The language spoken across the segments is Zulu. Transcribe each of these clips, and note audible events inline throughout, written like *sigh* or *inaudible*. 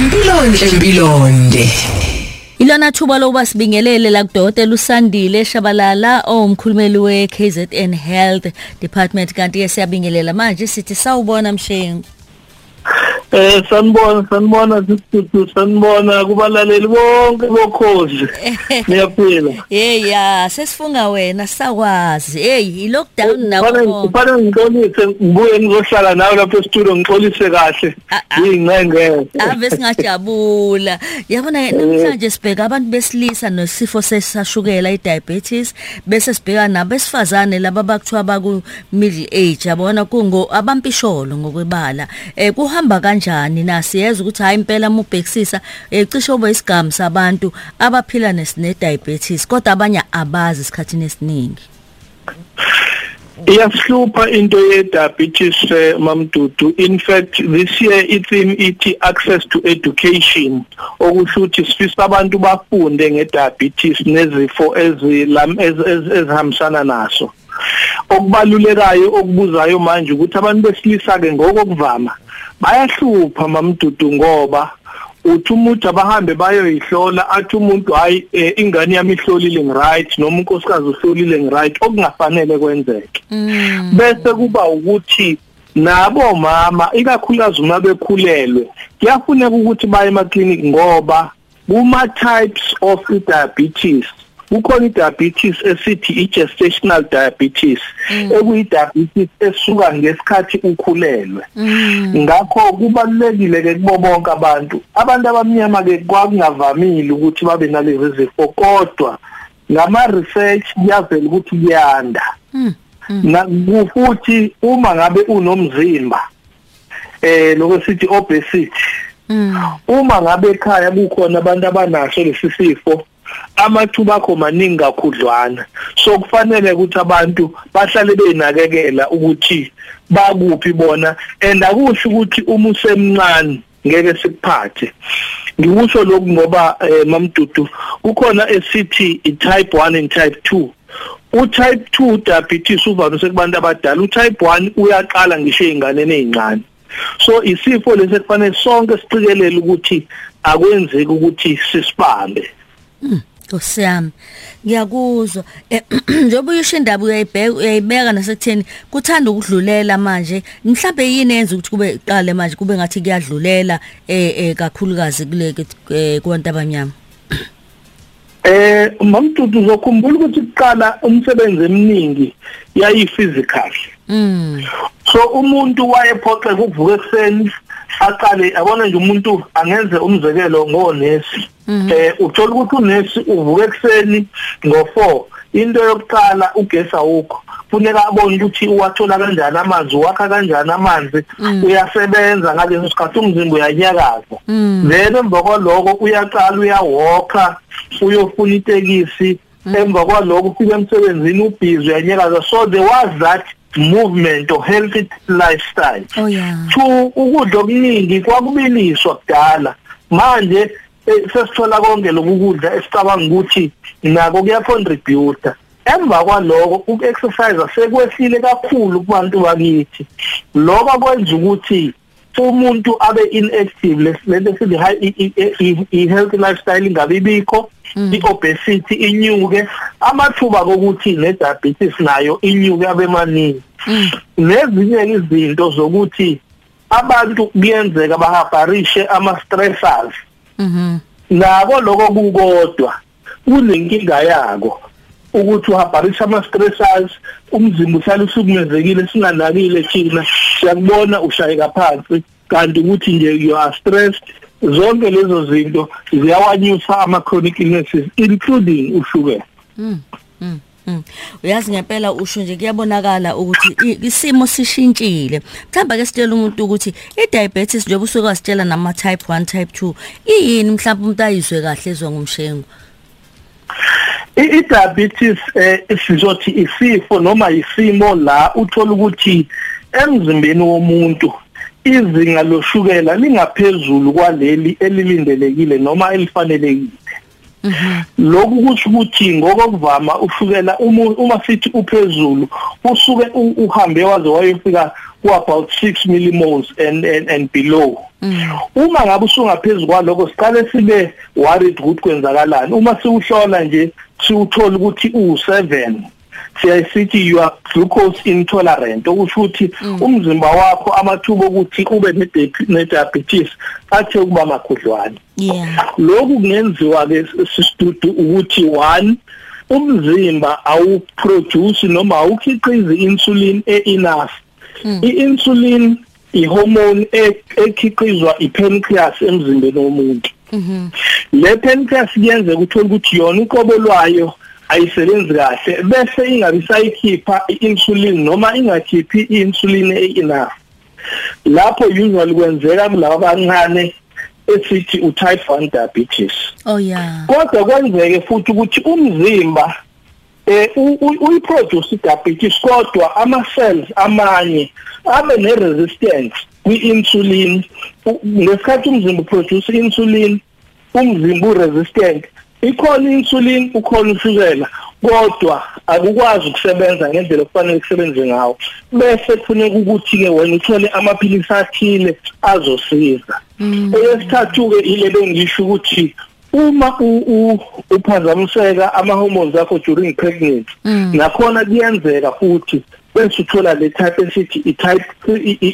impilonhle impilonde Ilona thuba lokuba sibingelele la kudokotela uSandile Shabalala owumkhulumeli weKZN Health Department. Kanti ke siyabingelela manje sithi sawubona mshengu. Eh sanibona sanibona sisithu sanibona kubalaleli bonke bokhozi. Niyaphila. Hey ya sesifunga wena sakwazi hey i lockdown Kufanele nawo kufanele ngixolise ngibuye ngizohlala nawe lapha e-studio ngixolise kahle. Ah, ah. Yingcenge. ave singajabula yabona namhlanje sibheka abantu besilisa nesifo sesashukela idiabetes bese sibheka nabesifazane laba bakuthiwa baku middle age yabona kungo abampisholo ngokwebala eh kuhamba kanjani? Na siyeza ukuthi hayi impela uma ubhekisisa eh cishe obe isigamu sabantu abaphila nesine diabetes kodwa abanye abazi isikhathini esiningi. Iyasihlupha into ye diabetes eh, mamdudu. In fact this year itheme ithi access to education. Okusho ukuthi sifisa abantu bafunde ngediabetes nezifo ezilam ez- ez- ezihambisana naso. Okubalulekayo okubuzayo manje ukuthi abantu besilisa ke ngokokuvama bayahlupha mamdudu ngoba uthi umuntu abahambe bayoyihlola athi umuntu hayi eh, ingane yami ihlolile ngiright noma unkosikazi uhlolile ngiright okungafanele kwenzeke. Bese kuba ukuthi nabo mama ikakhulukazi uma bekhulelwe kuyafuneka ukuthi baye emaklinikhi ngoba kuma types of diabetes kukhona idiabetes esithi i-gestational diabetes ekuyi diabetes esuka ngesikhathi ukhulelwe. Ngakho kubalulekile ke kubo bonke abantu abantu abamnyama ke kwakungavamile ukuthi babe nalezi zifo kodwa ngama research kuyavela ukuthi kuyanda. Na futhi uma ngabe unomzimba eh lokho sithi obesity uma ngabe ekhaya kukhona abantu abanaso lesi sifo amathuba akho maningi kakhudlwana. So kufanele ukuthi abantu bahlale beyinakekela ukuthi bakuphi bona. And akusho ukuthi uma usemncane ngeke sikuphathe. Ngikusho lokhu ngoba eh, mamdudu kukhona esithi i-type 1 and type 2 utype 2 diabetes uvamise kubantu abadala. Utype 1 uyaqala ngisho einganeni ezincane so isifo lesi kufanele sonke siqikelele ukuthi akwenzeki ukuthi sisibambe. Nkosiyami ngiyakuzwa. Eh, *clears throat* njengoba uyisho indaba uyayibheka uyayibeka nasekutheni kuthanda ukudlulela manje. Mhlambe yini yenza ukuthi kube qale manje kube ngathi kuyadlulela eh eh kakhulukazi kule eh, kubantu abanyama? Eh mamdudu uzokhumbula ukuthi kuqala umsebenzi eminingi yayi physical. Mm. So umuntu wayephoqeka ukuvuka ekseni aqale abona nje umuntu angenze umzekelo ngonesi. Eh uthola ukuthi unesi uvuka ekseni ngo4 into yokuqala ugesi awukho. Funeka abone ukuthi uwathola kanjani amanzi wakha kanjani amanzi uyasebenza ngaleso sikhathi umzimba uyanyakaza. then emva kwaloko uyaqala uyawalka uyofuna itekisi. Emva kwaloko ufika emsebenzini ubhizi uyanyakaza. So there was that movement or healthy lifestyle oh yeah two ukudla okuningi kwakubiliswa kudala manje eh, sesithola konke lokudla esicabanga ukuthi nako kuyacontribute emva kwaloko uku-exercise sekwehlile kakhulu kubantu bakithi lokho kwenza ukuthi umuntu abe inactive lento sithi high i-healthy lifestyle ingabe ibikho i-obesity inyuke amathuba kokuthi ne-diabetes nayo inyuke abemaningi nezinye izinto zokuthi abantu kuyenzeka bahabarishe ama-stressors. Mhm nako lokho kukodwa kunenkinga yako ukuthi uhabarisha ama-stressors umzimba uhlala usukumezekile singanakile thina. Siyakubona ushayeka phansi kanti ukuthi nje you are stressed zonke lezo zinto ziyawanyusa ama-chronic illnesses including ushukela Mm. Uyazi ngempela usho nje kuyabonakala ukuthi isimo sishintshile. Mhlamba ke sitshela umuntu ukuthi i-diabetes njengoba usuke wasitshela nama type 1 type 2 iyini mhlawumbe umuntu ayizwe kahle ezwa ngumshengo. I-diabetes eh sizothi isifo noma isimo la uthola ukuthi emzimbeni womuntu izinga loshukela lingaphezulu kwaleli elilindelekile noma elifanelekile. Lokhu kusho ukuthi ngokuvama ushukela uma uma sithi uphezulu usuke u- uhambe waze wayofika ku about 6 millimoles and and, and below. Uma ngabe usungaphezulu kwaloko siqale sibe worried ukuthi kwenzakalani. Uma siwuhlola nje siwuthola ukuthi u7 siyasithi you are glucose intolerant okusho ukuthi umzimba wakho amathuba ukuthi ube ne diabetes athe ukuba makhudlwana lokhu kungenziwa ke sisidudu ukuthi one umzimba awuproduce noma awukhiqizi insulin e-enough i-insulin ihormone ekhiqizwa ipancreas emzimbeni womuntu. Le pancreas kuyenza ukuthola ukuthi yona uqobo lwayo ayisebenzi kahle bese ingabi sayikhipha i-insulin noma ingakhiphi i-insulin e-enough lapho usually kwenzeka kulabo abancane esithi utype 1 diabetes. Oh yeah. Kodwa kwenzeke futhi ukuthi umzimba eh uyiproduce diabetes kodwa ama cells amanye abe ne resistance kwi-insulin ngesikhathi umzimba uproduce insulin umzimba uresistant. Ikhona insulin ukhona ushukela kodwa akukwazi ukusebenza ngendlela okufanele kusebenze ngawo. Bese kufuneka ukuthi ke wena uthole amaphilisi athile azosiza. Eyesithathu ke ile bengisho ukuthi uma uphazamiseka ama hormones akho during pregnancy nakhona kuyenzeka futhi bese uthola le type esithi i-type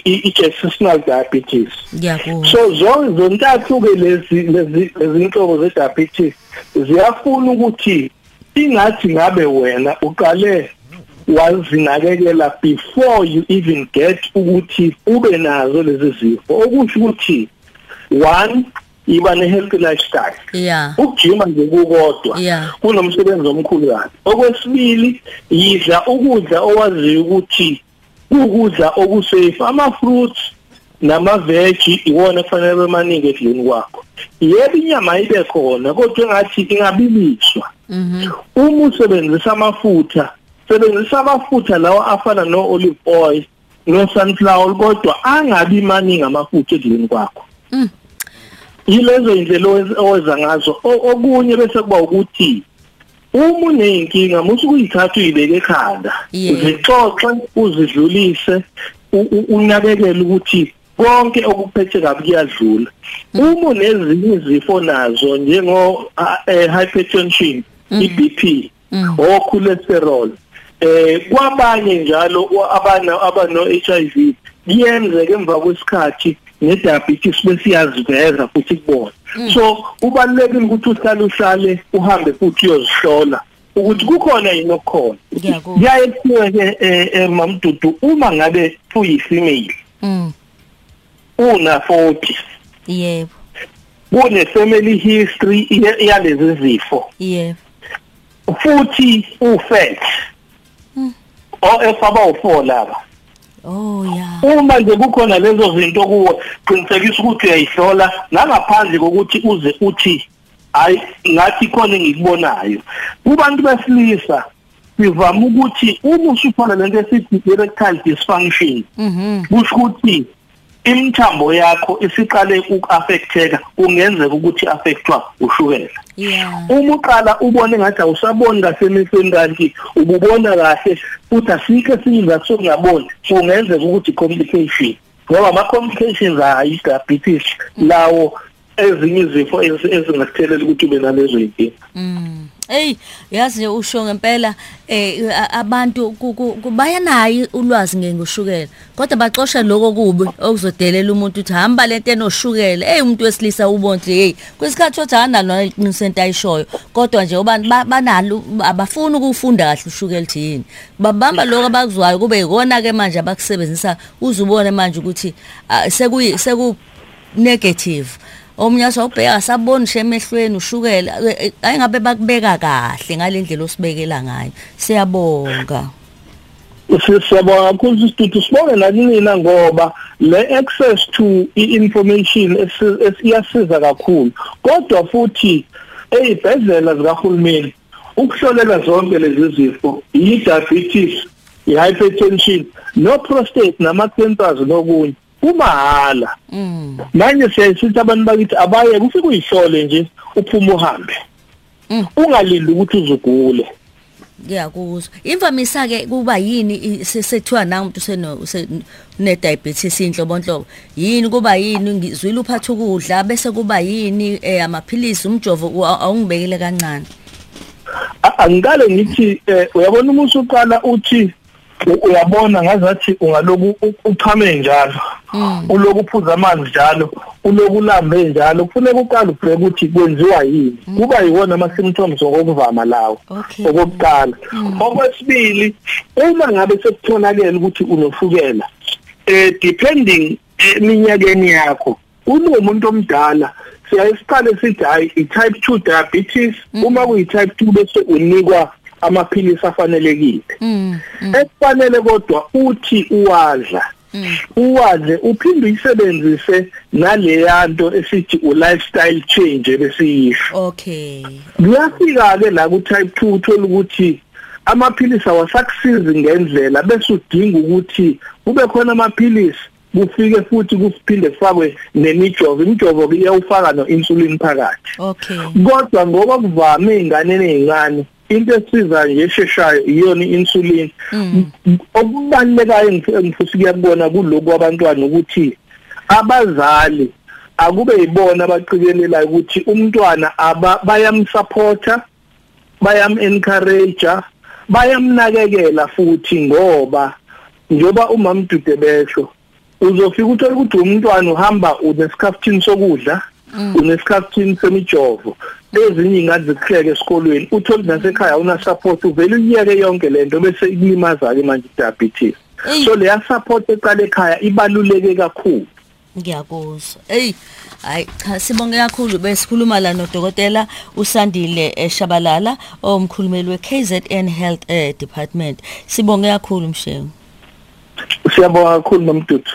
i-gestational diabetes. Ngiyakuzwa so zonke zontathu ke lezi lezi izinhlobo ze-diabetes ziyafuna ukuthi ingathi ngabe wena uqale wazinakekela before you even get ukuthi ube nazo lezi zifo. Okusho ukuthi one iba ne-healthy lifestyle. Yeah. Ukujima nje kukodwa. Yeah. kunomsebenzi omkhulu kabi. Okwesibili yidla ukudla owaziyo ukuthi ukudla okusafe. Ama-fruits nama-veggie iwona kufanele bemaningi ekudleni kwakho. Yebo inyama ibe khona kodwa engathi ingabiliswa. Mhm. Uma usebenzisa amafutha sebenzisa amafutha lawa afana no-olive oil no-sunflower kodwa angabi maningi amafutha ekudleni kwakho. Mm. yilezo indlela owez- oweza ngazo. Okunye bese kuba ukuthi uma uneyinkinga musu kuyithatha uyibeke ekhanda Yeah. uzixoxe uzidlulise unakekele ukuthi konke okuphethe kabi kuyadlula. Uma unezinye izifo nazo njengo eh, hypertension iBP o cholesterol eh kwabanye njalo abana abano HIV kuyenzeka emva kwesikhathi nediabetes besiyaziveza futhi kubona. So kubalekile ukuthi uhlale uhlale uhambe futhi uyozihlola ukuthi kukhona yini okukhona. Kuyaye kuthiwe ke eh, eh, mamdudu uma ngabe uyifemale mm. Una 40 yebo. Kune family history yalezi zifo. Yebo. Futhi ufat. O efaba u4 laba. Oh yeah uma nje kukhona lezo zinto kuwe qinisekisa ukuthi uyayihlola nangaphandle kokuthi uze uthi hayi ngathi khona engikubonayo. Kubantu besilisa sivama ukuthi uma usufana lento esithi erectile dysfunction mhm. kusho ukuthi imithambo yakho isiqale ukuaffecteka kungenzeka ukuthi affectwa ushukela. Yeah. Uma uqala ubone ngathi awusaboni kahle emehlweni kanti ububona kahle futhi asikho esiyinza sokungaboni kungenzeka ukuthi complication ngoba ama complications ayi diabetes lawo ezinye izifo ezi- ezingakuthelela ukuthi ube nalezo zinkinga Mm. Ey, yazi nje usho ngempela eh abantu bayanayo ulwazi ngengoshukela. Kodwa baxosha lokho kubi okuzodelela umuntu uthi hamba lento enoshukela. Ey umuntu wesilisa ubona nje hey kwesikhathi othi analo iqinisento ayishoyo. Kodwa nje abantu ba- banalo abafuni ukufunda kahle ushukela thini. Babamba lokho abakuzwayo kube ikona ke manje abakusebenzisa uzubone manje ukuthi sekuyi seku negative omunye asawubheka saboni nje emehlweni ushukela ayingabe bakubeka kahle ngalendlela osibekela ngayo. Siyabonga. Siyabonga kakhulu sisitutu sibonge nakinina ngoba le access to i-information iyasiza kakhulu. Kodwa futhi ey'bhedlela zikahulumeni ukuhlolela zonke lezi zifo i-diabetes i-hypertension no-prostate nama-cancers nokunye kumahhala mm. Manje siyasithi abantu bakithi abaye kufike uyihlole nje uphume uhambe. Mm. ungalindi ukuthi uzugule. Ngiyakuzwa. Imvamisa ke kuba yini sethiwa na umuntu seno ne diabetes inhlobonhlobo? Yini kuba yini? Ngizwile uphatha ukudla bese kuba yini eh, amaphilisi umjovo awungibekele kancane? Angikale ngithi eh, uyabona uma usuqala uthi uyabona ngazathi ungaloku uchame njalo uloku uphuza amanzi njalo uloku ulambe njalo kufuneka uqale ubheke ukuthi kwenziwa yini. Kuba yiwona ama symptoms okuvama lawo okokuqala. Okwesibili uma ngabe sekutholakala ukuthi unoshukela eh depending eminyakeni yakho umuntu omdala siyasiqale sithi hayi i-type 2 diabetes uma kuyi-type 2 bese unikwa amaphilisi afanelekile. Mm ekufanele kodwa uthi uwadla uwadle uphinde uyisebenzise naleya nto esithi u-lifestyle change besiyisho okay. Kuyafika ke la ku type 2 uthola ukuthi amaphilisi awasakusizi ngendlela bese udinga ukuthi kube khona amaphilisi kufike futhi kuphinde kufakwe nemijovo. Imijovo iyawufaka no insulin phakathi. Okay. Kodwa ngoba kuvame einganeni ezincane into esiza nje esheshayo iyona insulin okubalekayo ngifisa kuyabona kuloko abantwana ukuthi abazali akube yibona abaqikelelayo ukuthi umntwana aba bayamsupporta bayam encourage bayamnakekela futhi ngoba njoba umamdude besho uzofika uthola ukuthi umntwana uhamba unesikhaftini sokudla unesikhaftini semijovo ezinye ingane zikuhleke esikolweni. Uthola nasekhaya una support uvela uyiyeke yonke lento bese ikulimaza ke manje diabetes so leya support eqala ekhaya ibaluleke kakhulu. Ngiyakuzwa. Eyi hayi cha sibonge kakhulu. Besikhuluma la nodokotela usandile eh, shabalala owumkhulumeli we-KZN Health eh, Department. Sibonge kakhulu mshengu siyabonga kakhulu nomdudu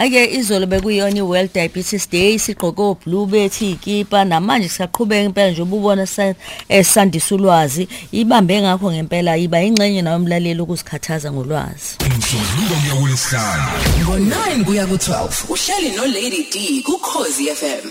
ake izolo bekuyiyona i-World Diabetes Day sigqoke oblue bethi ikipa namanje siyaqhubeka impela nje ububona sa- eh, sandisa ulwazi. Ibambe ngakho ngempela iba ingxenye nawe umlaleli ukuzikhathaza ngolwazi. Umsombuluko kuya kulesihlanu ngo-9 kuya ku-12 uhleli no-lady d kukhozi fm